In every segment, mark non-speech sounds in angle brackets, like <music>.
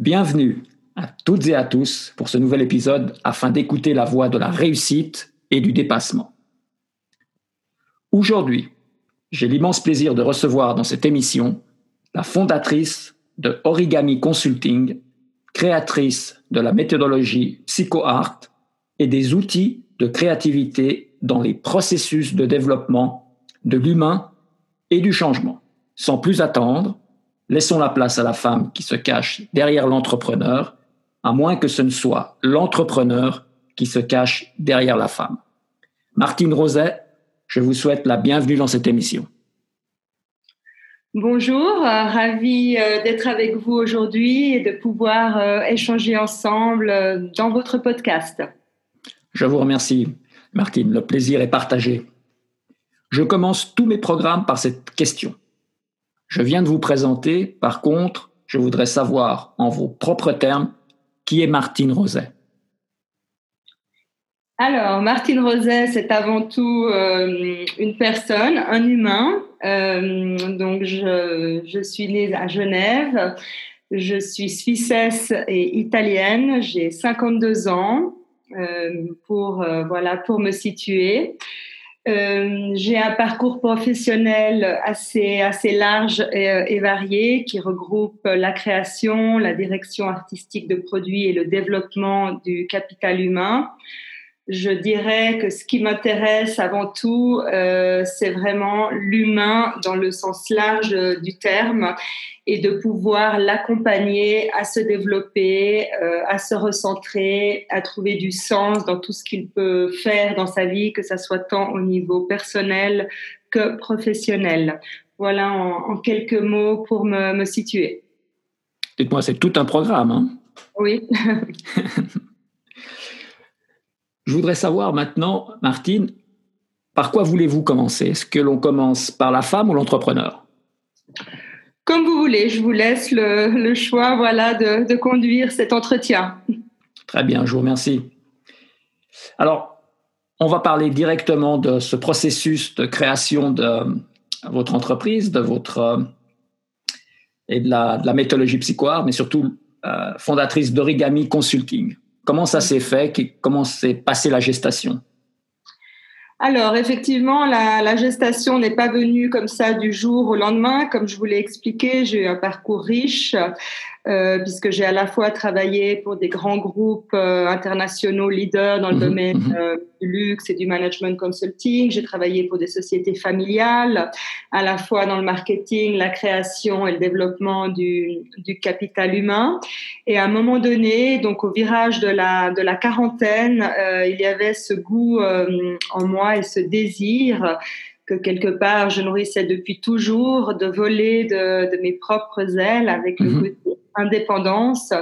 Bienvenue à toutes et à tous pour ce nouvel épisode afin d'écouter la voix de la réussite et du dépassement. Aujourd'hui, j'ai l'immense plaisir de recevoir dans cette émission la fondatrice de Origami Consulting, créatrice de la méthodologie PsychoArt et des outils de créativité dans les processus de développement de l'humain et du changement. Sans plus attendre, laissons la place à la femme qui se cache derrière l'entrepreneur, à moins que ce ne soit l'entrepreneur qui se cache derrière la femme. Martine Roset, je vous souhaite la bienvenue dans cette émission. Bonjour, euh, ravi euh, d'être avec vous aujourd'hui et de pouvoir euh, échanger ensemble dans votre podcast. Je vous remercie, Martine. Le plaisir est partagé. Je commence tous mes programmes par cette question. Je viens de vous présenter, par contre, je voudrais savoir, en vos propres termes, qui est Martine Roset. Alors, Martine Roset, c'est avant tout euh, une personne, un humain. Euh, donc, je, suis née à Genève. Je suis suissesse et italienne. J'ai 52 ans euh, pour, voilà, pour me situer. Euh, j'ai un parcours professionnel assez, assez large et, et, varié qui regroupe la création, la direction artistique de produits et le développement du capital humain je dirais que ce qui m'intéresse avant tout, euh, c'est vraiment l'humain dans le sens large du terme et de pouvoir l'accompagner à se développer, euh, à se recentrer, à trouver du sens dans tout ce qu'il peut faire dans sa vie, que ça soit tant au niveau personnel que professionnel. Voilà en, quelques mots pour me, me situer. Dites-moi, c'est tout un programme. Hein? Oui. <laughs> Je voudrais savoir maintenant, Martine, par quoi voulez-vous commencer? Est-ce que l'on commence par la femme ou l'entrepreneur? Comme vous voulez, je vous laisse le, choix voilà, de, de, conduire cet entretien. Très bien, je vous remercie. Alors, on va parler directement de ce processus de création de votre entreprise, de votre et de la, de la méthodologie psychoire, mais surtout euh, fondatrice d'Origami Consulting. Comment ça s'est fait? Comment s'est passée la gestation? Alors, effectivement, la, gestation n'est pas venue comme ça du jour au lendemain. Comme je vous l'ai expliqué, j'ai eu un parcours riche. Euh, puisque j'ai à la fois travaillé pour des grands groupes euh, internationaux leaders dans le mhm, domaine mhm. euh, du luxe et du management consulting. J'ai travaillé pour des sociétés familiales, à la fois dans le marketing, la création et le développement du, du capital humain. Et à un moment donné, donc au virage de la, de la quarantaine, il y avait ce goût en moi et ce désir que quelque part je nourrissais depuis toujours de voler de, de mes propres ailes avec le mhm. côté indépendance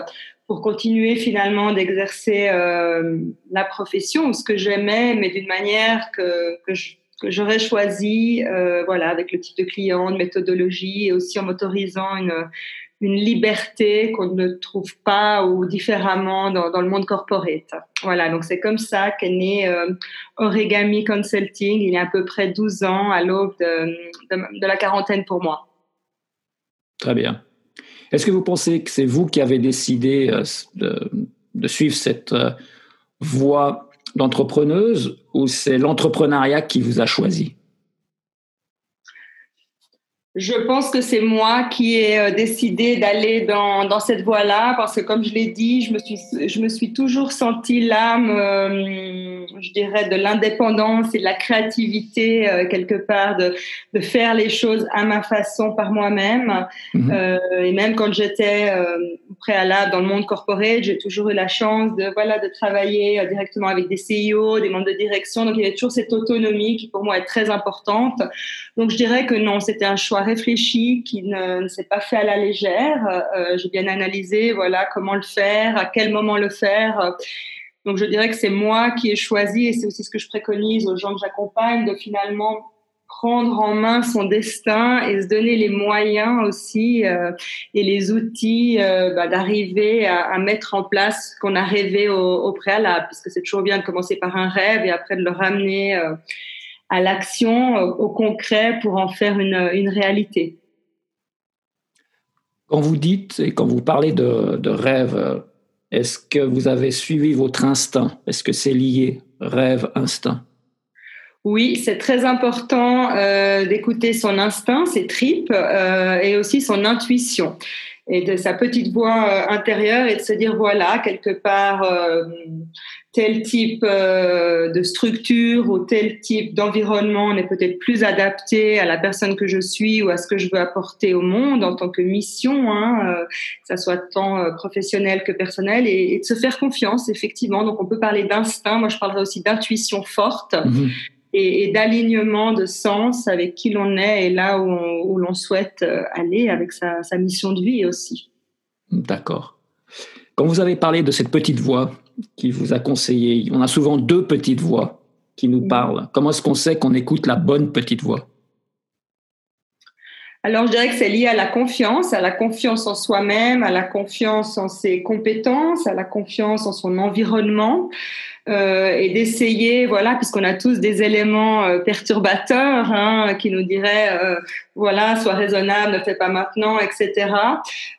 pour continuer finalement d'exercer euh, la profession, ce que j'aimais, mais d'une manière que, que j'aurais choisi, euh, voilà, avec le type de client, de méthodologie, et aussi en m'autorisant une, une liberté qu'on ne trouve pas ou différemment dans, le monde corporate. Voilà, donc c'est comme ça qu'est né euh, Origami Consulting il y a à peu près 12 ans, à l'aube de la quarantaine pour moi. Très bien. Est-ce que vous pensez que c'est vous qui avez décidé euh, de, suivre cette euh, voie d'entrepreneuse ou c'est l'entrepreneuriat qui vous a choisi? Je pense que c'est moi qui ai euh, décidé d'aller dans, dans cette voie-là parce que, comme je l'ai dit, je me suis, je me suis toujours sentie l'âme, euh, je dirais, de l'indépendance et de la créativité, euh, quelque part, de, de faire les choses à ma façon par moi-même. Mhm. Euh, et même quand j'étais préalable dans le monde corporate, j'ai toujours eu la chance de, voilà, de travailler directement avec des CEO, des membres de direction. Donc, il y avait toujours cette autonomie qui, pour moi, est très importante. Donc, je dirais que non, c'était un choix réfléchi, qui ne, s'est pas fait à la légère. Euh, j'ai bien analysé, voilà, comment le faire, à quel moment le faire. Donc, je dirais que c'est moi qui ai choisi, et c'est aussi ce que je préconise aux gens que j'accompagne, de finalement prendre en main son destin et se donner les moyens aussi euh, et les outils euh, bah, d'arriver à, mettre en place ce qu'on a rêvé au, au préalable, puisque c'est toujours bien de commencer par un rêve et après de le ramener à l'action, au concret pour en faire une, une réalité. Quand vous dites et quand vous parlez de, de rêve, est-ce que vous avez suivi votre instinct? Est-ce que c'est lié, rêve, instinct? Oui, c'est très important euh, d'écouter son instinct, ses tripes euh, et aussi son intuition et de sa petite voix euh, intérieure et de se dire voilà quelque part euh, tel type euh, de structure ou tel type d'environnement n'est peut-être plus adapté à la personne que je suis ou à ce que je veux apporter au monde en tant que mission, hein, que ça soit tant professionnel que personnel, et, de se faire confiance effectivement. Donc on peut parler d'instinct, moi je parlerai aussi d'intuition forte. Mmh et, d'alignement de sens avec qui l'on est et là où, l'on souhaite euh, aller avec sa, mission de vie aussi. D'accord. Quand vous avez parlé de cette petite voix qui vous a conseillé, on a souvent deux petites voix qui nous parlent. Comment est-ce qu'on sait qu'on écoute la bonne petite voix? Alors, je dirais que c'est lié à la confiance, à la confiance en soi-même, à la confiance en ses compétences, à la confiance en son environnement. Euh, et d'essayer, voilà, puisqu'on a tous des éléments euh, perturbateurs hein, qui nous diraient, euh, voilà, sois raisonnable, ne fais pas maintenant, etc.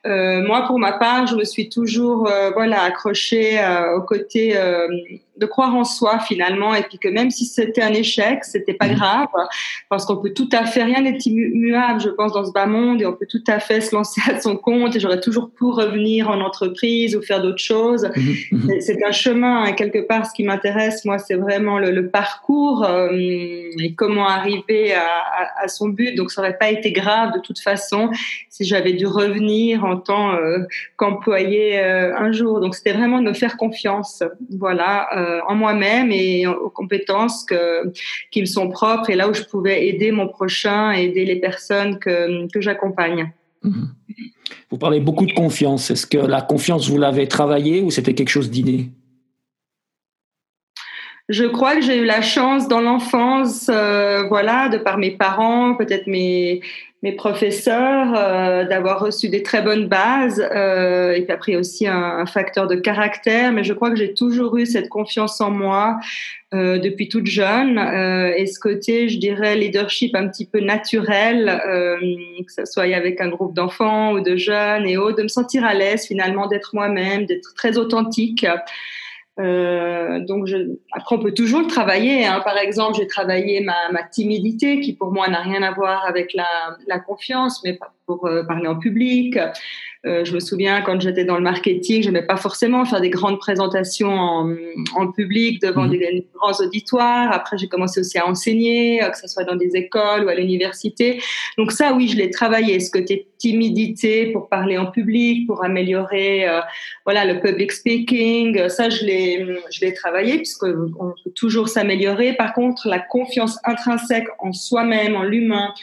Euh, moi, pour ma part, je me suis toujours, voilà, accrochée au côté de croire en soi finalement, et puis que même si c'était un échec, c'était pas mmh. grave, parce qu'on peut tout à fait, rien n'est immuable, je pense, dans ce bas monde, et on peut tout à fait se lancer à son compte, et j'aurais toujours pu revenir en entreprise ou faire d'autres choses. Mmh. Mmh. C'est un chemin, hein, quelque part ce qui m'intéresse, moi, c'est vraiment le, parcours euh, et comment arriver à, son but. Donc, ça n'aurait pas été grave de toute façon si j'avais dû revenir en tant euh, qu'employé euh, un jour. Donc, c'était vraiment de me faire confiance, voilà, en moi-même et aux compétences que, qui me sont propres et là où je pouvais aider mon prochain, aider les personnes que, que j'accompagne. Mhm. Vous parlez beaucoup de confiance. Est-ce que la confiance, vous l'avez travaillée ou c'était quelque chose d'inné? Je crois que j'ai eu la chance dans l'enfance, euh, voilà, de par mes parents, peut-être mes, mes professeurs, euh, d'avoir reçu des très bonnes bases euh, et puis après aussi un, un, facteur de caractère. Mais je crois que j'ai toujours eu cette confiance en moi euh, depuis toute jeune euh, et ce côté, je dirais, leadership un petit peu naturel, euh, que ce soit avec un groupe d'enfants ou de jeunes et autres, de me sentir à l'aise finalement, d'être moi-même, d'être très authentique. Euh, donc, je, après, on peut toujours le travailler. Hein. Par exemple, j'ai travaillé ma, timidité, qui pour moi n'a rien à voir avec la, la confiance, mais pour euh, parler en public. Euh, je me souviens quand j'étais dans le marketing, je n'aimais pas forcément faire des grandes présentations en, en public devant mmh. des, grands auditoires. Après, j'ai commencé aussi à enseigner, euh, que ce soit dans des écoles ou à l'université. Donc ça, oui, je l'ai travaillé, ce côté timidité pour parler en public, pour améliorer, euh, voilà, le public speaking. Ça, je l'ai, je l'ai travaillé puisque on peut toujours s'améliorer. Par contre, la confiance intrinsèque en soi-même, en l'humain,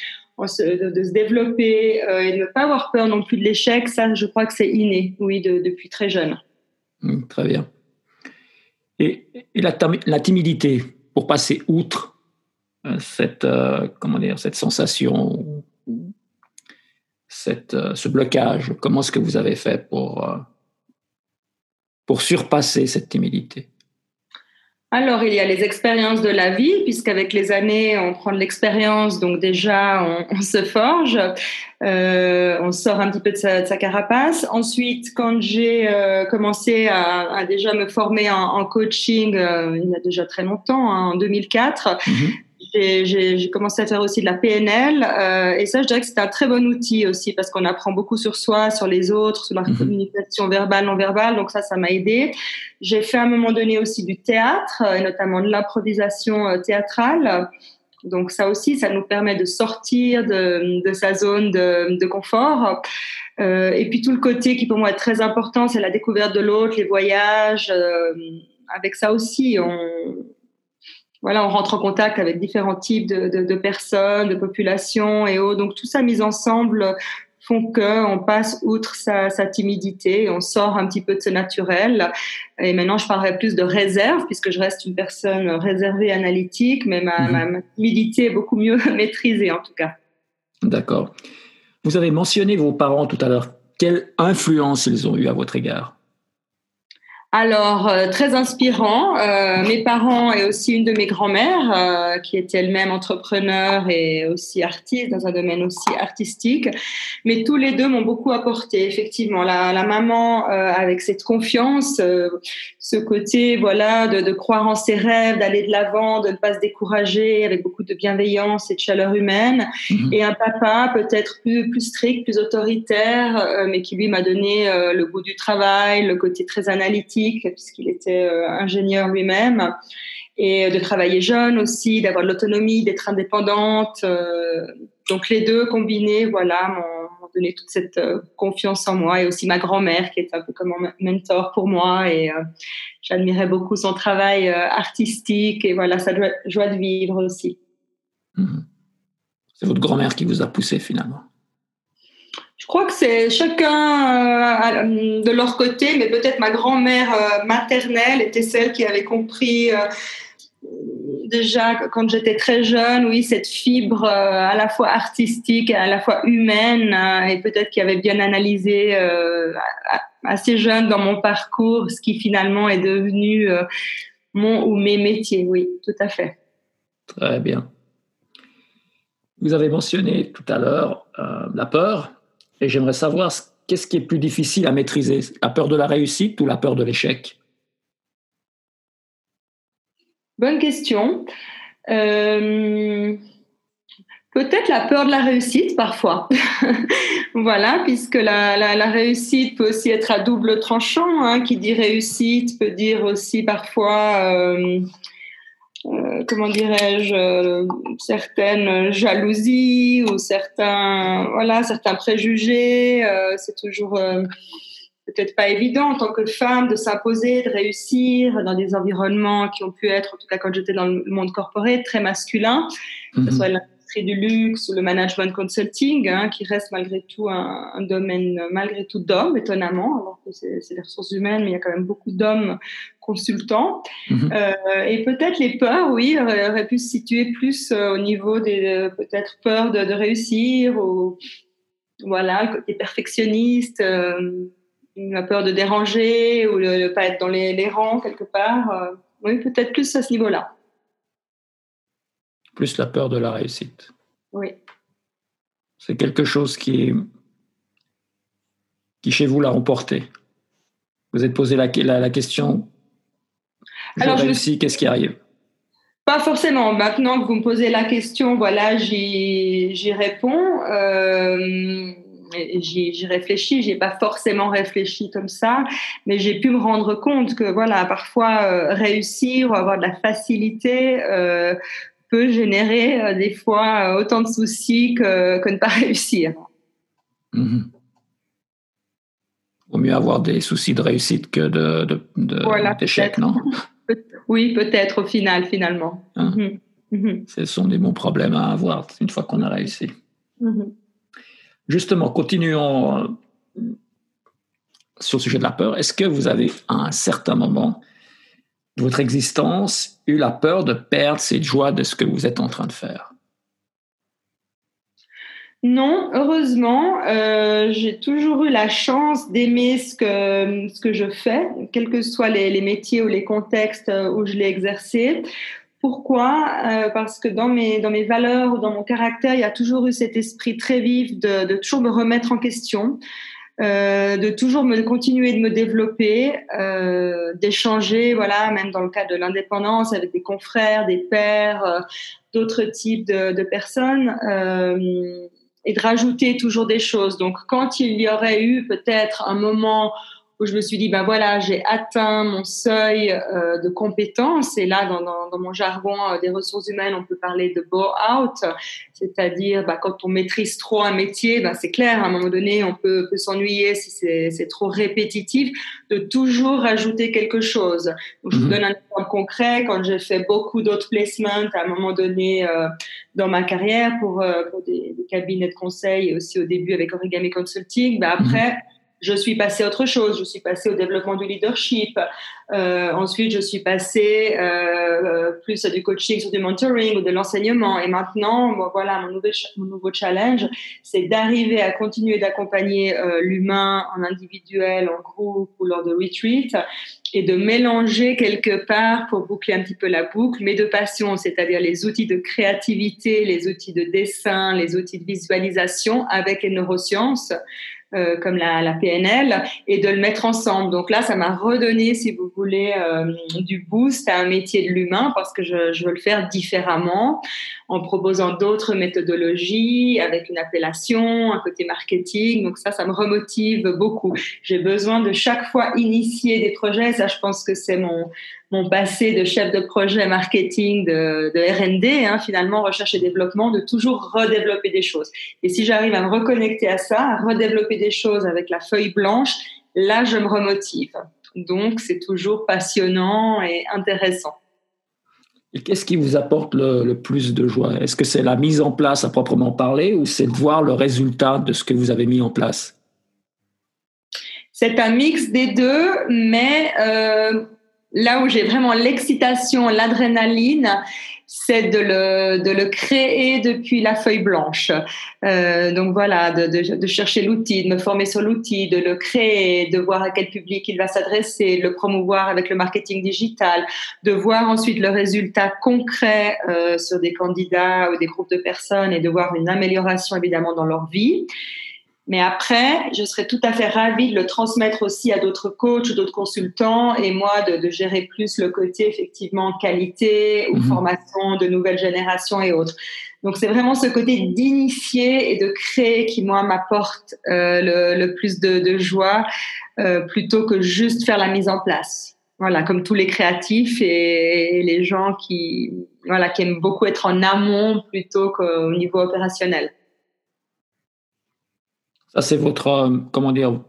de, se développer euh, et ne pas avoir peur non plus de l'échec, ça, je crois que c'est inné, oui, depuis très jeune. Mmh, très bien. Et, la, la, timidité, pour passer outre euh, cette, euh, comment dire, cette sensation, cette, ce blocage, comment est-ce que vous avez fait pour, pour surpasser cette timidité? Alors, il y a les expériences de la vie, puisqu'avec les années, on prend de l'expérience, donc déjà, on, <laughs> se forge, euh, on sort un petit peu de sa, carapace. Ensuite, quand j'ai euh, commencé à, déjà me former en, coaching, euh, il y a déjà très longtemps, hein, en 2004, j'ai commencé à faire aussi de la PNL euh, et ça, je dirais que c'est un très bon outil aussi parce qu'on apprend beaucoup sur soi, sur les autres, sur la mhm. communication verbale, non verbale. Donc ça, ça m'a aidé. J'ai fait à un moment donné aussi du théâtre et notamment de l'improvisation euh, théâtrale. Donc ça aussi, ça nous permet de sortir de, de sa zone de, de confort. Euh, et puis tout le côté qui pour moi est très important, c'est la découverte de l'autre, les voyages. Euh, avec ça aussi, on, voilà, on rentre en contact avec différents types de, de, de personnes, de populations et autres. Donc tout ça mis ensemble font qu'on passe outre sa, sa, timidité, on sort un petit peu de ce naturel. Et maintenant, je parlerai plus de réserve, puisque je reste une personne réservée, analytique, mais ma, mhm. ma, ma timidité est beaucoup mieux <laughs> maîtrisée en tout cas. D'accord. Vous avez mentionné vos parents tout à l'heure. Quelle influence ils ont eu à votre égard? Alors, euh, très inspirant. Euh, mes parents et aussi une de mes grand-mères, euh, qui était elle-même entrepreneur et aussi artiste, dans un domaine aussi artistique. Mais tous les deux m'ont beaucoup apporté, effectivement. La, la maman, avec cette confiance, ce côté, voilà, de, de, croire en ses rêves, d'aller de l'avant, de ne pas se décourager, avec beaucoup de bienveillance et de chaleur humaine. Mhm. Et un papa peut-être plus, plus strict, plus autoritaire, mais qui lui m'a donné le goût du travail, le côté très analytique puisqu'il était euh, ingénieur lui-même, et de travailler jeune aussi, d'avoir de l'autonomie, d'être indépendante. Euh, donc les deux combinés, voilà, donné toute cette euh, confiance en moi, et aussi ma grand-mère qui est un peu comme un mentor pour moi, et j'admirais beaucoup son travail artistique, et voilà, sa joie de vivre aussi. Mmh. C'est votre grand-mère qui vous a poussé finalement je crois que c'est chacun euh, de leur côté, mais peut-être ma grand-mère euh, maternelle était celle qui avait compris euh, déjà quand j'étais très jeune, oui, cette fibre à la fois artistique à la fois humaine, et peut-être qui avait bien analysé assez jeune dans mon parcours ce qui finalement est devenu mon ou mes métiers, oui, tout à fait. Très bien. Vous avez mentionné tout à l'heure la peur. Et j'aimerais savoir qu'est-ce qui est plus difficile à maîtriser, la peur de la réussite ou la peur de l'échec? Bonne question. Euh, peut-être la peur de la réussite parfois. <laughs> voilà, puisque la, réussite peut aussi être à double tranchant. Hein. Qui dit réussite peut dire aussi parfois euh, euh, comment dirais-je, certaines jalousies ou certains, certains préjugés. C'est toujours peut-être pas évident en tant que femme de s'imposer, de réussir dans des environnements qui ont pu être, en tout cas quand j'étais dans le monde corporé, très masculin, que ce mhm. soit du luxe ou le management consulting, hein, qui reste malgré tout un, domaine malgré tout d'hommes, étonnamment, alors que c'est les ressources humaines, mais il y a quand même beaucoup d'hommes consultants. Mhm. Euh, et peut-être les peurs, oui, auraient, pu se situer plus euh, au niveau des euh, peut-être peurs de, réussir ou voilà, le côté perfectionniste. La peur de déranger ou de ne pas être dans les, les rangs quelque part. oui, peut-être plus à ce niveau-là plus la peur de la réussite. Oui. C'est quelque chose qui, qui chez vous l'a remporté. Vous êtes posé la, la, question, je Alors, réussis, qu'est-ce qui arrive? Pas forcément. Maintenant que vous me posez la question, voilà, j'y réponds. Euh, j'y réfléchis, j'ai pas forcément réfléchi comme ça, mais j'ai pu me rendre compte que voilà, parfois euh, réussir ou avoir de la facilité euh, peut générer euh, des fois autant de soucis que, que ne pas <laughs> réussir. Mmh. Vaut mieux avoir des soucis de réussite que de, d'échec, non? <laughs> Oui, peut-être au final, finalement. Hein? Mhm. Mhm. Ce sont des bons problèmes à avoir une fois qu'on a réussi. Mhm. Justement, continuons euh, sur le sujet de la peur. Est-ce que vous avez, à un certain moment, votre existence eu la peur de perdre cette joie de ce que vous êtes en train de faire? Non, heureusement, euh, j'ai toujours eu la chance d'aimer ce que, ce que je fais, quels que soient les, métiers ou les contextes euh, où je l'ai exercé. Pourquoi? Euh, Parce que dans mes, dans mes valeurs ou dans mon caractère, il y a toujours eu cet esprit très vif de, de toujours me remettre en question, euh, de toujours me continuer de me développer, euh, d'échanger, voilà, même dans le cadre de l'indépendance avec des confrères, des pères, euh, d'autres types de, de personnes, euh, et de rajouter toujours des choses. Donc, quand il y aurait eu peut-être un moment où je me suis dit, ben voilà, j'ai atteint mon seuil euh, de compétence. Et là, dans, dans, dans mon jargon euh, des ressources humaines, on peut parler de bore-out, c'est-à-dire ben, quand on maîtrise trop un métier, ben, c'est clair, à un moment donné, on peut, peut s'ennuyer si c'est trop répétitif, de toujours rajouter quelque chose. Donc, je vous mhm. donne un exemple concret. Quand j'ai fait beaucoup d'autres placements à un moment donné euh, dans ma carrière pour, pour des, des, cabinets de conseil et aussi au début avec Origami Consulting, ben, après, je suis passée à autre chose. Je suis passée au développement du leadership. Euh, ensuite, je suis passée euh, plus à du coaching, sur du mentoring ou de l'enseignement. Et maintenant, voilà, mon nouveau, mon nouveau challenge, c'est d'arriver à continuer d'accompagner euh, l'humain en individuel, en groupe ou lors de retreat et de mélanger quelque part, pour boucler un petit peu la boucle, mes deux passions, c'est-à-dire les outils de créativité, les outils de dessin, les outils de visualisation avec les neurosciences euh, comme la, PNL et de le mettre ensemble. Donc là, ça m'a redonné, si vous voulez, euh, du boost à un métier de l'humain parce que je, veux le faire différemment en proposant d'autres méthodologies avec une appellation, un côté marketing. Donc ça, ça me remotive beaucoup. J'ai besoin de chaque fois initier des projets. Ça, je pense que c'est mon mon passé de chef de projet marketing de, de R&D, hein, finalement recherche et développement, de toujours redévelopper des choses. Et si j'arrive à me reconnecter à ça, à redévelopper des choses avec la feuille blanche, là je me remotive. Donc c'est toujours passionnant et intéressant. Et qu'est-ce qui vous apporte le, le plus de joie? Est-ce que c'est la mise en place à proprement parler ou c'est de voir le résultat de ce que vous avez mis en place? C'est un mix des deux, mais euh, là où j'ai vraiment l'excitation, l'adrénaline, c'est de le, de le créer depuis la feuille blanche. Euh, donc voilà, de, de, de chercher l'outil, de me former sur l'outil, de le créer, de voir à quel public il va s'adresser, le promouvoir avec le marketing digital, de voir ensuite le résultat concret euh, sur des candidats ou des groupes de personnes et de voir une amélioration évidemment dans leur vie. Mais après, je serais tout à fait ravie de le transmettre aussi à d'autres coachs ou d'autres consultants et moi de, de, gérer plus le côté effectivement qualité ou mhm. formation de nouvelles générations et autres. Donc c'est vraiment ce côté d'initier et de créer qui moi m'apporte euh, le, le, plus de, de joie euh, plutôt que juste faire la mise en place. Voilà, comme tous les créatifs et, les gens qui voilà qui aiment beaucoup être en amont plutôt qu'au niveau opérationnel. Ça, c'est votre, euh, comment dire,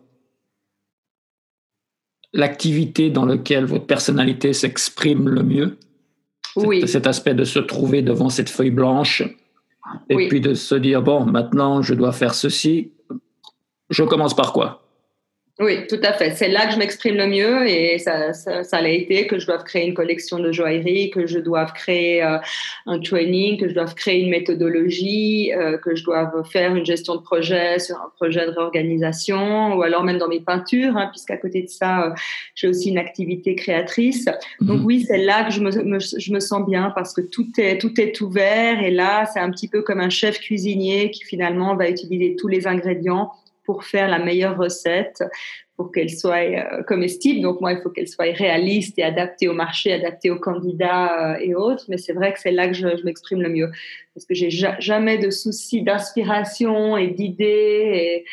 l'activité dans laquelle votre personnalité s'exprime le mieux. Oui. Cet aspect de se trouver devant cette feuille blanche et puis de se dire, bon, maintenant, je dois faire ceci. Je commence par quoi? Oui, tout à fait. C'est là que je m'exprime le mieux et ça, ça, ça l'a été que je dois créer une collection de joaillerie, que je dois créer euh, un training, que je dois créer une méthodologie, euh, que je dois faire une gestion de projet sur un projet de réorganisation ou alors même dans mes peintures, hein, puisqu'à côté de ça, euh, j'ai aussi une activité créatrice. Donc mhm. oui, c'est là que je me, je me sens bien parce que tout est, tout est ouvert et là, c'est un petit peu comme un chef cuisinier qui finalement va utiliser tous les ingrédients pour faire la meilleure recette, pour qu'elle soit euh, comestible. Donc moi, il faut qu'elle soit réaliste et adaptée au marché, adaptée aux candidats euh, et autres. Mais c'est vrai que c'est là que je, m'exprime le mieux, parce que j'ai jamais de soucis d'inspiration et d'idées et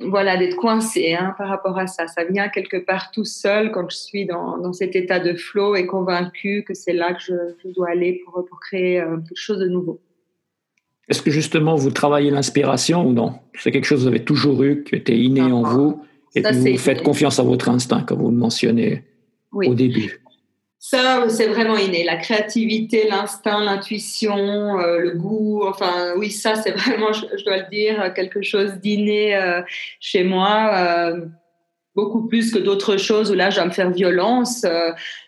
voilà d'être coincé hein, par rapport à ça. Ça vient quelque part tout seul quand je suis dans, cet état de flow et convaincu que c'est là que je, je, dois aller pour, pour créer euh, quelque chose de nouveau. Est-ce que justement vous travaillez l'inspiration ou non? C'est quelque chose que vous avez toujours eu, qui était inné en vous, et vous faites confiance à votre instinct, comme vous le mentionnez au début. Ça, c'est vraiment inné. La créativité, l'instinct, l'intuition, euh, le goût, enfin, oui, ça, c'est <laughs> vraiment, je, dois le dire, quelque chose d'inné euh, chez moi. Euh, beaucoup plus que d'autres choses où là, je dois me faire violence,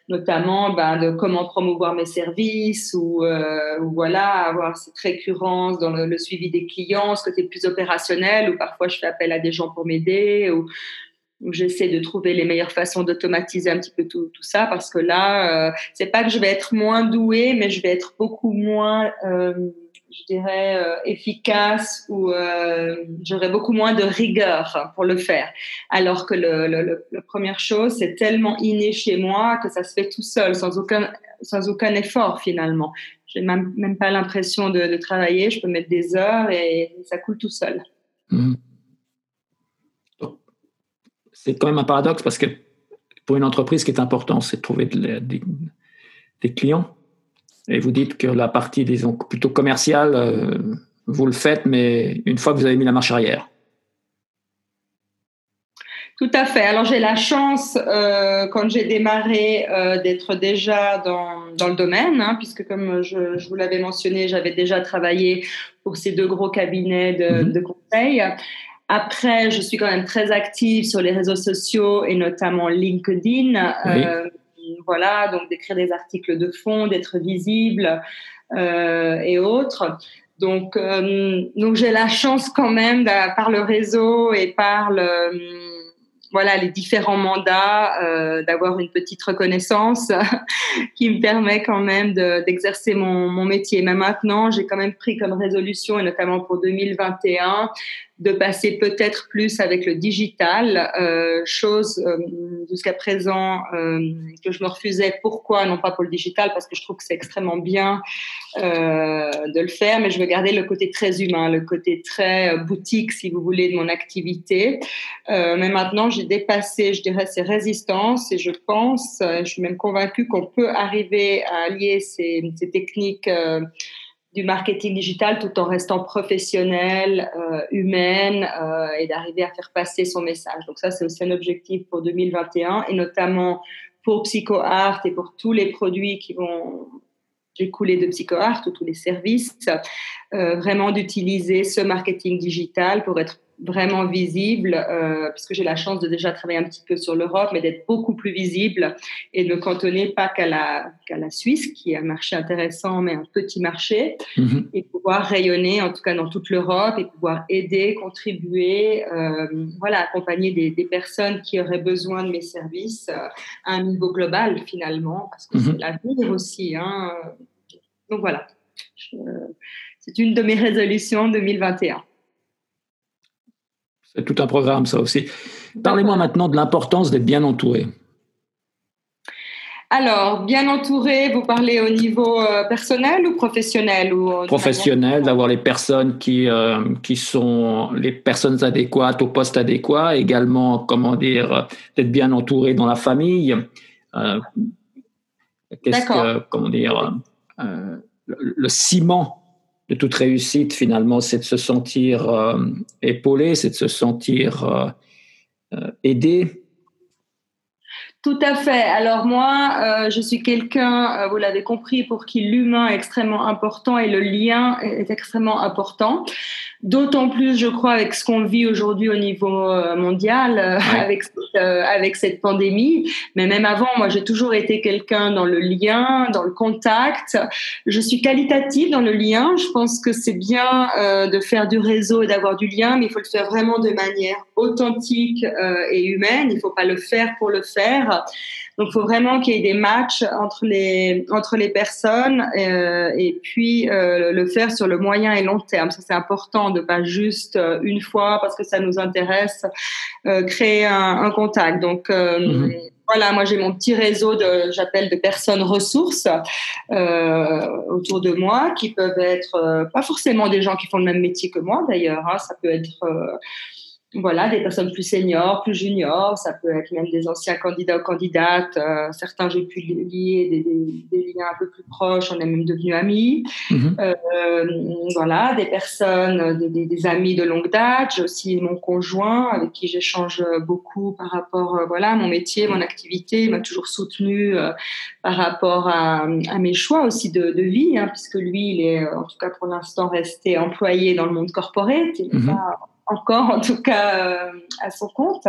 notamment ben, de comment promouvoir mes services ou, euh, ou, voilà, avoir cette récurrence dans le, suivi des clients, ce côté plus opérationnel, où parfois je fais appel à des gens pour m'aider, ou, j'essaie de trouver les meilleures façons d'automatiser un petit peu tout, tout ça, parce que là, euh, c'est pas que je vais être moins douée, mais je vais être beaucoup moins euh, je dirais, euh, efficace ou euh, j'aurais beaucoup moins de rigueur pour le faire. Alors que le, la première chose, c'est tellement inné chez moi que ça se fait tout seul, sans aucun, sans aucun effort finalement. J'ai même, même pas l'impression de, travailler, je peux mettre des heures et ça coule tout seul. Mmh. C'est quand même un paradoxe parce que pour une entreprise, ce qui est important, c'est de trouver des clients et vous dites que la partie, disons, plutôt commerciale, euh, vous le faites, mais une fois que vous avez mis la marche arrière. Tout à fait. Alors j'ai la chance, euh, quand j'ai démarré, euh, d'être déjà dans, dans, le domaine, hein, puisque comme je, je vous l'avais mentionné, j'avais déjà travaillé pour ces deux gros cabinets de, mm-hmm. de conseil. Après, je suis quand même très active sur les réseaux sociaux et notamment LinkedIn. Euh, voilà, donc d'écrire des articles de fond, d'être visible euh, et autres. Donc, euh, donc j'ai la chance quand même, par le réseau et par voilà les différents mandats, euh, d'avoir une petite reconnaissance <laughs> qui me permet quand même d'exercer mon, métier. Mais maintenant, j'ai quand même pris comme résolution, et notamment pour 2021, de passer peut-être plus avec le digital, euh, chose euh, jusqu'à présent euh, que je me refusais. Pourquoi? Non pas pour le digital, parce que je trouve que c'est extrêmement bien euh, de le faire, mais je veux garder le côté très humain, le côté très euh, boutique, si vous voulez, de mon activité. Euh, mais maintenant, j'ai dépassé, je dirais, ces résistances et je pense, je suis même convaincue qu'on peut arriver à allier ces, ces techniques du marketing digital tout en restant professionnelle, euh, humaine euh, et d'arriver à faire passer son message. Donc ça, c'est aussi un objectif pour 2021 et notamment pour PsychoArt et pour tous les produits qui vont découler de PsychoArt ou tous les services, euh, vraiment d'utiliser ce marketing digital pour être vraiment visible, euh, puisque j'ai la chance de déjà travailler un petit peu sur l'Europe, mais d'être beaucoup plus visible et de ne cantonner pas qu'à la, qu'à la Suisse, qui est un marché intéressant, mais un petit marché, mhm. et pouvoir rayonner, en tout cas dans toute l'Europe, et pouvoir aider, contribuer, euh, voilà, accompagner des, des, personnes qui auraient besoin de mes services euh, à un niveau global, finalement, parce que c'est mhm. l'avenir aussi. Hein. Donc voilà, c'est une de mes résolutions 2021. C'est tout un programme, ça aussi. Parlez-moi maintenant de l'importance d'être bien entouré. Alors, bien entouré, vous parlez au niveau euh, personnel ou professionnel ou Professionnel, d'avoir les personnes qui, euh, qui sont les personnes adéquates au poste adéquat, également, comment dire, d'être bien entouré dans la famille. Euh, qu'est-ce que, comment dire, le ciment de toute réussite, finalement, c'est de se sentir euh, épaulé, c'est de se sentir euh, euh, aidé. Tout à fait. Alors moi, je suis quelqu'un, vous l'avez compris, pour qui l'humain est extrêmement important et le lien est extrêmement important. D'autant plus, je crois, avec ce qu'on vit aujourd'hui au niveau euh, mondial, euh, <laughs> avec, euh, avec cette pandémie. Mais même avant, moi, j'ai toujours été quelqu'un dans le lien, dans le contact. Je suis qualitative dans le lien. Je pense que c'est bien de faire du réseau et d'avoir du lien, mais il faut le faire vraiment de manière authentique et humaine. Il ne faut pas le faire pour le faire. Donc, il faut vraiment qu'il y ait des matchs entre les, entre les personnes euh, et puis euh, le faire sur le moyen et long terme. Ça, c'est important de pas juste euh, une fois parce que ça nous intéresse euh, créer un, un, contact. Donc, euh, mhm. Voilà, moi j'ai mon petit réseau de, j'appelle de personnes ressources euh, autour de moi, qui peuvent être pas forcément des gens qui font le même métier que moi d'ailleurs. Hein, ça peut être voilà, des personnes plus seniors, plus juniors, ça peut être même des anciens candidats ou candidates. Euh, certains, j'ai pu lier des, des, des, liens un peu plus proches, on est même devenus amis. Mhm. Euh, voilà, des personnes, des, des, amis de longue date. J'ai aussi mon conjoint avec qui j'échange beaucoup par rapport euh, voilà, à mon métier, mon activité. Il m'a toujours soutenu euh, par rapport à, à, mes choix aussi de, de vie, hein, puisque lui, il est en tout cas pour l'instant resté employé dans le monde corporate. Il n'est pas encore en tout cas euh, à son compte.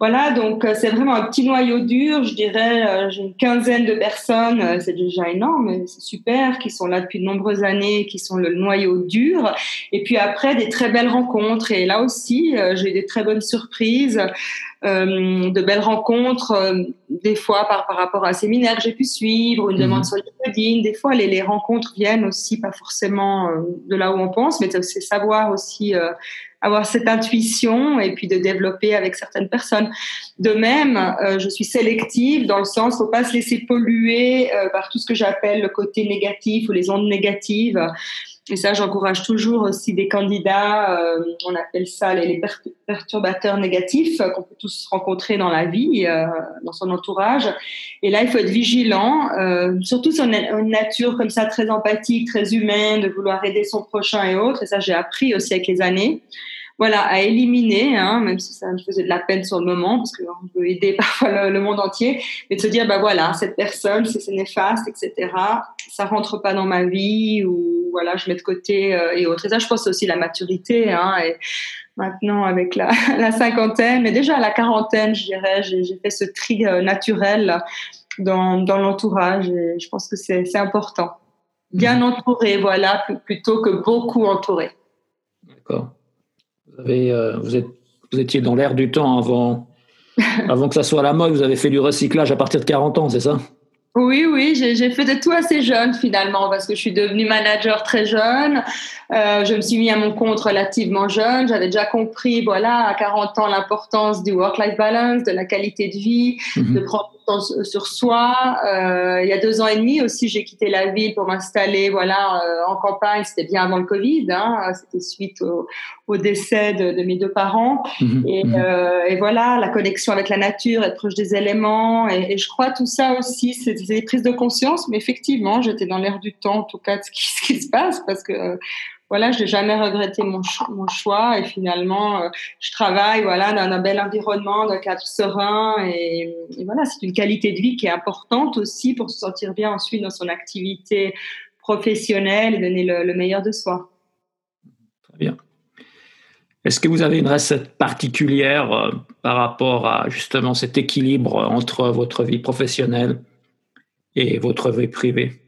Voilà, donc euh, c'est vraiment un petit noyau dur, je dirais, euh, j'ai une quinzaine de personnes, c'est déjà énorme, c'est super, qui sont là depuis de nombreuses années, qui sont le noyau dur. Et puis après, des très belles rencontres. Et là aussi, j'ai eu des très bonnes surprises. Euh, de belles rencontres, euh, des fois par, par rapport à un séminaire que j'ai pu suivre, une demande mhm. sur LinkedIn. Des fois, les, les rencontres viennent aussi pas forcément euh, de là où on pense, mais c'est savoir aussi avoir cette intuition et puis de développer avec certaines personnes. De même, je suis sélective dans le sens, faut pas se laisser polluer par tout ce que j'appelle le côté négatif ou les ondes négatives. Et ça, j'encourage toujours aussi des candidats, euh, on appelle ça les, perturbateurs négatifs qu'on peut tous rencontrer dans la vie, euh, dans son entourage. Et là, il faut être vigilant, euh, surtout sur une, nature comme ça très empathique, très humaine, de vouloir aider son prochain et autres. Et ça, j'ai appris aussi avec les années. Voilà, à éliminer, hein, même si ça me faisait de la peine sur le moment, parce qu'on peut aider <laughs> parfois le, monde entier, mais de se dire, bah voilà, cette personne, c'est néfaste, etc. Ça rentre pas dans ma vie, ou voilà, je mets de côté euh, et autres. Et ça, je pense aussi la maturité, hein, et maintenant avec la, <laughs> la, cinquantaine, mais déjà à la quarantaine, je dirais, j'ai fait ce tri euh, naturel dans, dans l'entourage, et je pense que c'est important. Bien mmh. entouré, voilà, plutôt que beaucoup entouré. D'accord. Vous, avez, euh, vous, êtes, vous étiez dans l'air du temps avant, <laughs> avant que ça soit la mode. Vous avez fait du recyclage à partir de 40 ans, c'est ça? Oui, oui, j'ai fait de tout assez jeune finalement parce que je suis devenue manager très jeune. Euh, je me suis mis à mon compte relativement jeune. J'avais déjà compris, voilà, à 40 ans, l'importance du work-life balance, de la qualité de vie, mhm. de prendre temps sur soi. Euh, il y a deux ans et demi aussi, j'ai quitté la ville pour m'installer, voilà, euh, en campagne. C'était bien avant le Covid. Hein, C'était suite au, au décès de, de, mes deux parents. Mhm. Et, mhm. euh, et, voilà, la connexion avec la nature, être proche des éléments. Et, et je crois tout ça aussi, c'est des prises de conscience. Mais effectivement, j'étais dans l'air du temps, en tout cas, de ce qui, <laughs> ce qui se passe, parce que voilà, je n'ai jamais regretté mon, choix. Et finalement, euh, je travaille voilà dans un bel environnement, dans un cadre serein. Et, voilà, c'est une qualité de vie qui est importante aussi pour se sentir bien ensuite dans son activité professionnelle et donner le, le meilleur de soi. Très bien. Est-ce que vous avez une recette particulière euh, par rapport à justement cet équilibre entre votre vie professionnelle et votre vie privée?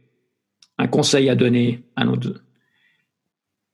Un conseil à donner à notre,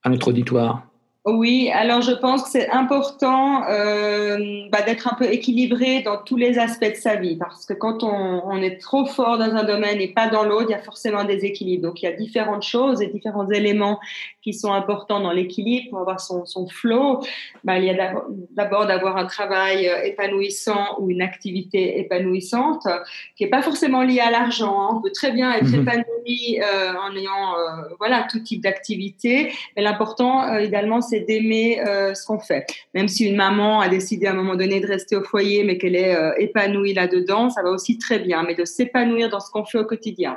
à notre auditoire oui, alors je pense que c'est important euh, bah, d'être un peu équilibré dans tous les aspects de sa vie, parce que quand on, on, est trop fort dans un domaine et pas dans l'autre, il y a forcément des équilibres. Donc il y a différentes choses et différents éléments qui sont importants dans l'équilibre pour avoir son, son flow. Bah, il y a d'abord d'avoir un travail euh, épanouissant ou une activité épanouissante, qui est pas forcément liée à l'argent. Hein. On peut très bien être mhm. épanoui euh, en ayant euh, voilà tout type d'activité, mais l'important idéalement c'est d'aimer euh, ce qu'on fait. Même si une maman a décidé à un moment donné de rester au foyer, mais qu'elle est euh, épanouie là-dedans, ça va aussi très bien. Mais de s'épanouir dans ce qu'on fait au quotidien.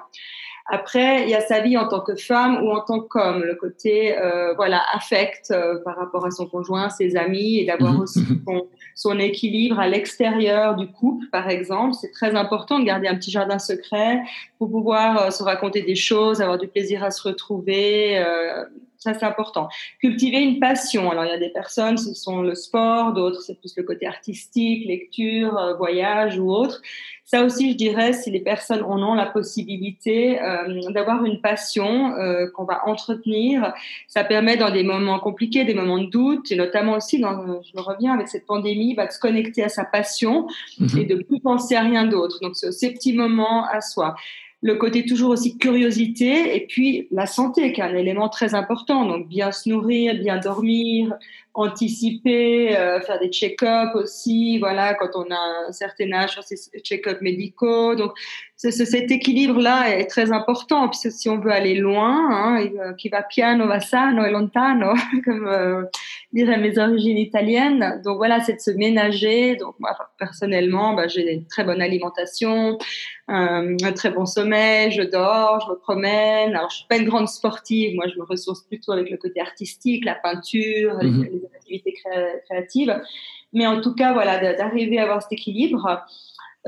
Après, il y a sa vie en tant que femme ou en tant qu'homme, le côté euh, voilà affect par rapport à son conjoint, ses amis, et d'avoir mhm. aussi son, son, équilibre à l'extérieur du couple, par exemple. C'est très important de garder un petit jardin secret pour pouvoir se raconter des choses, avoir du plaisir à se retrouver, ça, c'est important. Cultiver une passion. Alors, il y a des personnes, ce sont le sport, d'autres, c'est plus le côté artistique, lecture, euh, voyage ou autre. Ça aussi, je dirais, si les personnes en ont la possibilité euh, d'avoir une passion euh, qu'on va entretenir, ça permet dans des moments compliqués, des moments de doute, et notamment aussi, dans, je reviens avec cette pandémie, bah, de se connecter à sa passion mhm. et de plus penser à rien d'autre. Donc, c'est ces petits moments à soi le côté toujours aussi curiosité et puis la santé qui est un élément très important. Donc bien se nourrir, bien dormir, anticiper, euh, faire des check-ups aussi, voilà, quand on a un certain âge, ces check-ups médicaux. Donc, cet équilibre-là est très important. Puis si on veut aller loin, hein, euh, qui va piano va sano e lontano, <laughs> comme euh, diraient mes origines italiennes. Donc voilà, c'est de se ménager. Donc moi, personnellement, bah, j'ai une très bonne alimentation, un très bon sommeil, je dors, je me promène. Alors, je suis pas une grande sportive. Moi, je me ressource plutôt avec le côté artistique, la peinture, les, mhm activités créatives. Mais en tout cas, voilà, d'arriver à avoir cet équilibre.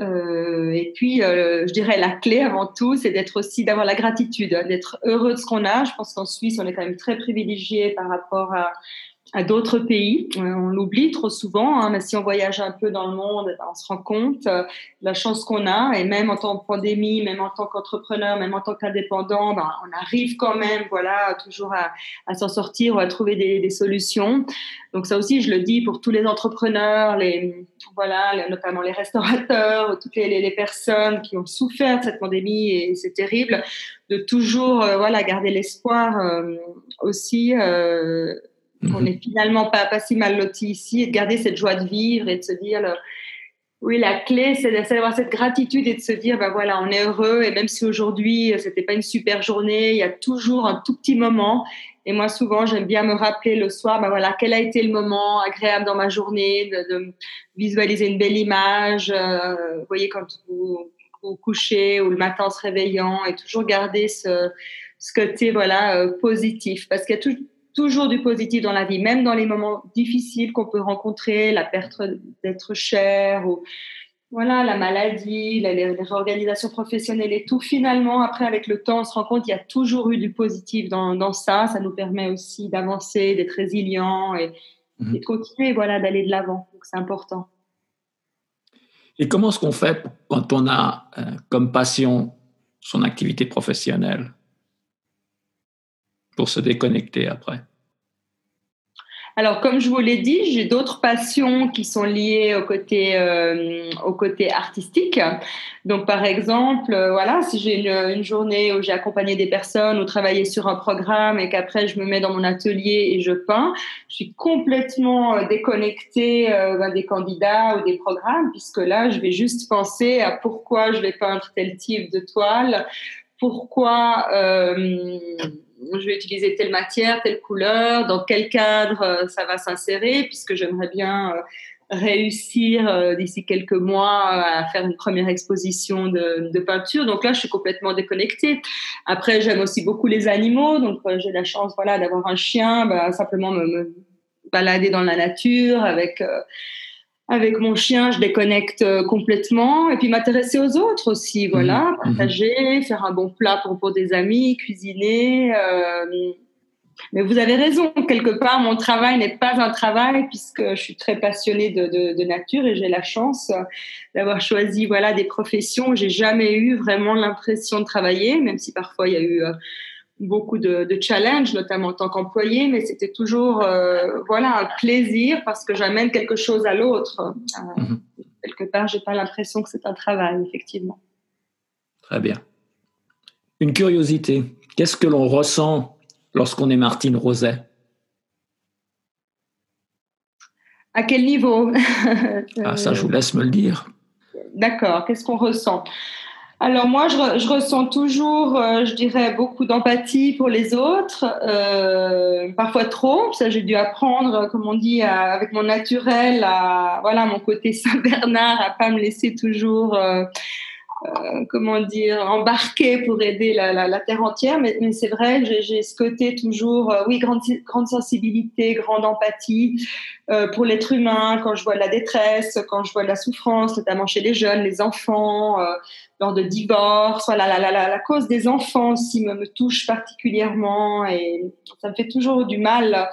Euh, et puis, euh, je dirais la clé avant tout, c'est d'être aussi d'avoir la gratitude, d'être heureux de ce qu'on a. Je pense qu'en Suisse, on est quand même très privilégié par rapport à, à d'autres pays. Euh, on l'oublie trop souvent, hein, mais si on voyage un peu dans le monde, ben, on se rend compte euh, de la chance qu'on a. Et même en tant que pandémie, même en tant qu'entrepreneur, même en tant qu'indépendant, ben, on arrive quand même, voilà, toujours à, à s'en sortir ou à trouver des, des, solutions. Donc ça aussi, je le dis pour tous les entrepreneurs, les voilà, notamment les restaurateurs, toutes les, les, personnes qui ont souffert de cette pandémie et c'est terrible, de toujours euh, voilà garder l'espoir aussi. On n'est finalement pas, pas si mal loti ici et de garder cette joie de vivre et de se dire, oui, la clé, c'est d'avoir cette gratitude et de se dire, ben voilà, on est heureux et même si aujourd'hui euh, c'était pas une super journée, il y a toujours un tout petit moment. Et moi, souvent, j'aime bien me rappeler le soir, ben voilà, quel a été le moment agréable dans ma journée, de, visualiser une belle image. Euh, vous voyez, quand vous vous couchez ou le matin en se réveillant et toujours garder ce, ce côté voilà euh, positif parce qu'il y a tout, toujours du positif dans la vie, même dans les moments difficiles qu'on peut rencontrer, la perte d'être cher ou voilà, la maladie, les, réorganisations professionnelles et tout. Finalement, après, avec le temps, on se rend compte qu'il y a toujours eu du positif dans, dans ça. Ça nous permet aussi d'avancer, d'être résilient et, mhm. et, de continuer, voilà, d'aller de l'avant. Donc, c'est important. Et comment est-ce qu'on fait quand on a euh, comme passion son activité professionnelle? Pour se déconnecter après alors, comme je vous l'ai dit, j'ai d'autres passions qui sont liées au côté, euh, au côté artistique. Donc, par exemple, euh, voilà, si j'ai une, journée où j'ai accompagné des personnes ou travaillé sur un programme et qu'après je me mets dans mon atelier et je peins, je suis complètement euh, déconnectée ben, des candidats ou des programmes, puisque là, je vais juste penser à pourquoi je vais peindre tel type de toile, pourquoi je vais utiliser telle matière, telle couleur, dans quel cadre euh, ça va s'insérer, puisque j'aimerais bien euh, réussir euh, d'ici quelques mois à faire une première exposition de, peinture. Donc là, je suis complètement déconnectée. Après, j'aime aussi beaucoup les animaux, donc j'ai la chance, voilà, d'avoir un chien, bah, simplement me, balader dans la nature avec avec mon chien, je déconnecte euh, complètement. Et puis m'intéresser aux autres aussi, mhm. voilà, mhm. partager, faire un bon plat pour, pour des amis, cuisiner. Euh, mais vous avez raison, quelque part, mon travail n'est pas un travail puisque je suis très passionnée de, de, de nature et j'ai la chance d'avoir choisi voilà des professions où j'ai jamais eu vraiment l'impression de travailler, même si parfois il y a eu euh, beaucoup de, de challenges, notamment en tant qu'employé, mais c'était toujours euh, voilà un plaisir parce que j'amène quelque chose à l'autre. Euh, mhm. Quelque part, j'ai pas l'impression que c'est un travail, effectivement. Très bien. Une curiosité. Qu'est-ce que l'on ressent lorsqu'on est Martine Roset? À quel niveau? Ah, ça, je vous laisse me le dire. D'accord. Qu'est-ce qu'on ressent? Alors moi, je, ressens toujours, euh, je dirais, beaucoup d'empathie pour les autres, euh, parfois trop. Ça, j'ai dû apprendre, comme on dit, avec mon naturel, à voilà, mon côté <laughs> Saint Bernard, à pas me laisser toujours euh, euh, comment dire, embarqué pour aider la, la, la terre entière. Mais, mais c'est vrai, j'ai ce côté toujours, euh, oui, grande, grande sensibilité, grande empathie euh, pour l'être humain. Quand je vois la détresse, quand je vois la souffrance, notamment chez les jeunes, les enfants, euh, lors de divorce, voilà, la, la, cause des enfants aussi me, me touche particulièrement et ça me fait toujours du mal.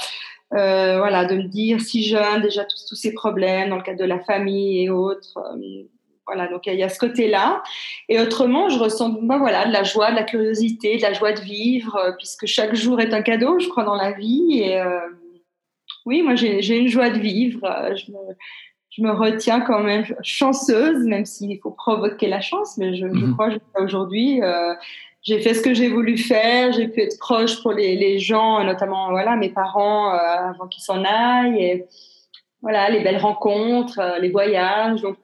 Euh, voilà, de me dire si jeune, déjà tous, tous ces problèmes dans le cadre de la famille et autres. Voilà, donc il y a ce côté-là. Et autrement, je ressens bah, voilà, de la joie, de la curiosité, de la joie de vivre, euh, puisque chaque jour est un cadeau, je crois, dans la vie. Et euh, oui, moi, j'ai une joie de vivre. Euh, je me, je me, retiens quand même chanceuse, même s'il faut provoquer la chance, mais je, je mhm. crois qu'aujourd'hui, euh, j'ai fait ce que j'ai voulu faire, j'ai pu être proche pour les, les gens, notamment voilà, mes parents avant qu'ils s'en aillent. Et, voilà, les belles rencontres, les voyages. Donc,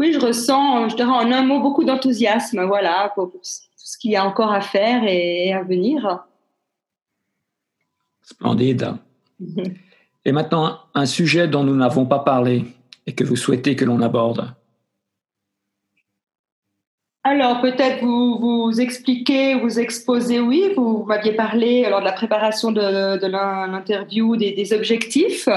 oui, je ressens, je dirais en un mot, beaucoup d'enthousiasme, voilà, pour, tout ce qu'il y a encore à faire et à venir. Splendide. <laughs> Et maintenant, un sujet dont nous n'avons pas parlé et que vous souhaitez que l'on aborde. Alors, peut-être vous vous expliquez, vous exposez, oui, vous m'aviez parlé lors de la préparation de, de l'interview des, des, objectifs.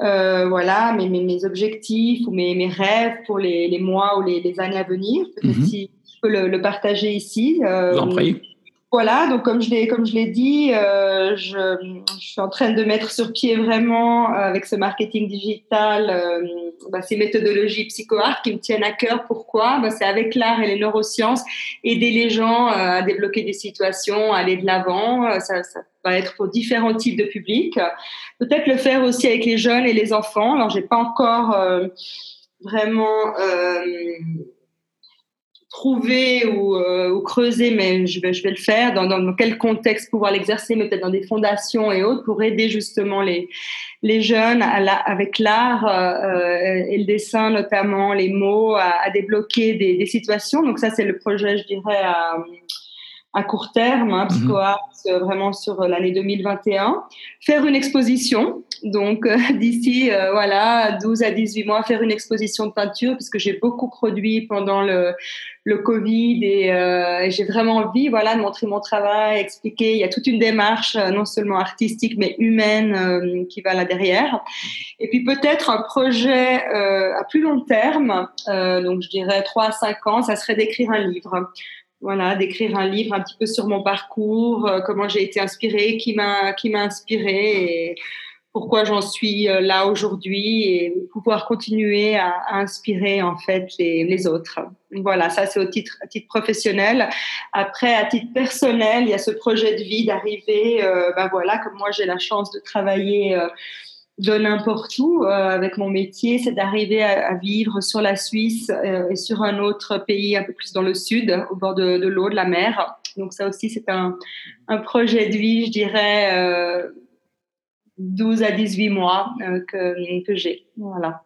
Euh, voilà, mes, mes, mes, objectifs ou mes, mes rêves pour les, les, mois ou les, les, années à venir. Peut-être mhm. si je peux le, le partager ici. Euh, en prie. Voilà, donc comme je l'ai comme je l'ai dit, euh, je, suis en train de mettre sur pied vraiment euh, avec ce marketing digital euh, bah, ces méthodologies psycho-art qui me tiennent à cœur. Pourquoi? Bah, C'est avec l'art et les neurosciences aider les gens euh, à débloquer des situations, à aller de l'avant. Ça, ça, va être pour différents types de publics. Peut-être le faire aussi avec les jeunes et les enfants. Alors j'ai pas encore vraiment trouver ou, euh, ou, creuser, mais je vais, je vais le faire, dans, dans quel contexte pouvoir l'exercer, mais peut-être dans des fondations et autres, pour aider justement les, les jeunes à la, avec l'art euh, et le dessin notamment, les mots, à, à débloquer des, des, situations. Donc ça, c'est le projet, je dirais, à court terme, hein, mhm. vraiment sur l'année 2021, faire une exposition. Donc <laughs> d'ici voilà 12 à 18 mois, faire une exposition de peinture puisque j'ai beaucoup produit pendant le, le Covid et, j'ai vraiment envie voilà de montrer mon travail, expliquer. Il y a toute une démarche non seulement artistique mais humaine qui va là derrière. Et puis peut-être un projet à plus long terme, donc je dirais 3 à 5 ans, ça serait d'écrire un livre voilà, d'écrire un livre un petit peu sur mon parcours, euh, comment j'ai été inspirée, qui m'a qui m'a inspirée et pourquoi j'en suis euh, là aujourd'hui et pouvoir continuer à, inspirer en fait les, les, autres. Voilà, ça c'est au titre à titre professionnel. Après, à titre personnel, il y a ce projet de vie d'arriver, euh, ben voilà, comme moi j'ai la chance de travailler de n'importe où euh, avec mon métier, c'est d'arriver à, vivre sur la Suisse euh, et sur un autre pays un peu plus dans le sud, au bord de, l'eau, de la mer. Donc ça aussi, c'est un, un, projet de vie, je dirais, euh, 12 à 18 mois euh, que, que j'ai. Voilà.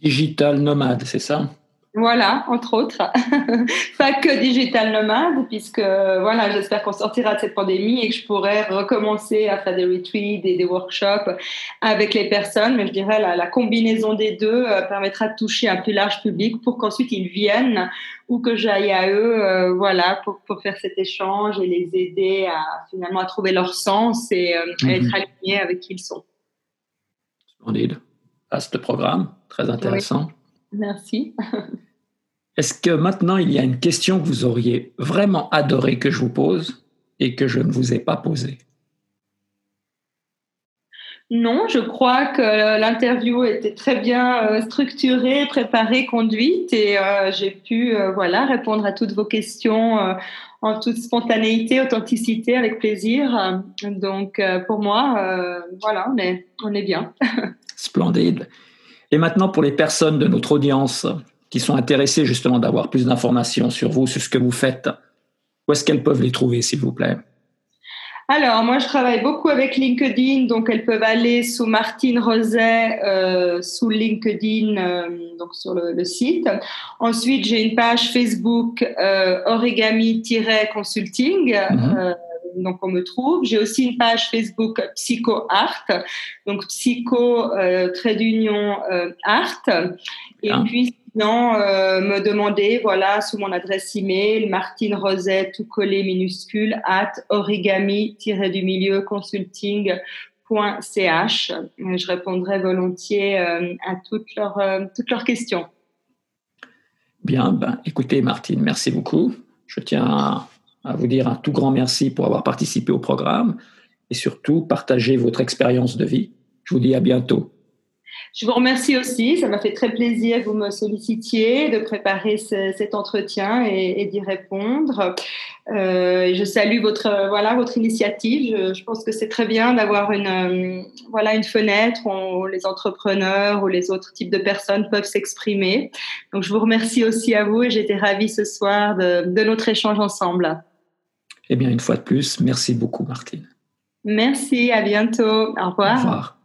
Digital nomade, c'est ça? Voilà, entre autres. <laughs> pas que digital nomade, puisque voilà, j'espère qu'on sortira de cette pandémie et que je pourrai recommencer à faire des retreats et des workshops avec les personnes. Mais je dirais la, la combinaison des deux euh, permettra de toucher un plus large public pour qu'ensuite ils viennent ou que j'aille à eux, euh, voilà, pour, pour, faire cet échange et les aider à finalement à trouver leur sens et euh, à être mhm. alignés avec qui ils sont. Splendide. Vaste programme, très intéressant. Merci. Est-ce que maintenant il y a une question que vous auriez vraiment adoré que je vous pose et que je ne vous ai pas posée? Non, je crois que l'interview était très bien euh, structurée, préparée, conduite et euh, j'ai pu euh, voilà répondre à toutes vos questions en toute spontanéité, authenticité, avec plaisir. Donc pour moi, voilà, on est, on est bien. <laughs> Splendide. Et maintenant, pour les personnes de notre audience qui sont intéressées justement d'avoir plus d'informations sur vous, sur ce que vous faites, où est-ce qu'elles peuvent les trouver, s'il vous plaît? Alors, moi, je travaille beaucoup avec LinkedIn, donc elles peuvent aller sous Martine Roset, euh, sous LinkedIn, euh, donc sur le, site. Ensuite, j'ai une page Facebook euh, origami-consulting. Mhm donc on me trouve. J'ai aussi une page Facebook Psycho Art, donc Psycho euh, trait d'union euh, Art. Et puis sinon euh, me demander voilà sous mon adresse email Martine Rosette tout collé minuscule at origami du milieu consulting Je répondrai volontiers à toutes leurs, toutes leurs questions. Bien, ben, écoutez Martine, merci beaucoup. Je tiens à à vous dire un tout grand merci pour avoir participé au programme et surtout partager votre expérience de vie. Je vous dis à bientôt. Je vous remercie aussi. Ça m'a fait très plaisir que vous me sollicitiez de préparer cet entretien et, d'y répondre. Euh, je salue votre voilà votre initiative. Je, pense que c'est très bien d'avoir une euh, voilà une fenêtre où les entrepreneurs ou les autres types de personnes peuvent s'exprimer. Donc je vous remercie aussi à vous et j'étais ravie ce soir de, de notre échange ensemble. Eh bien, une fois de plus, merci beaucoup, Martine. Merci, à bientôt. Au revoir. Au revoir.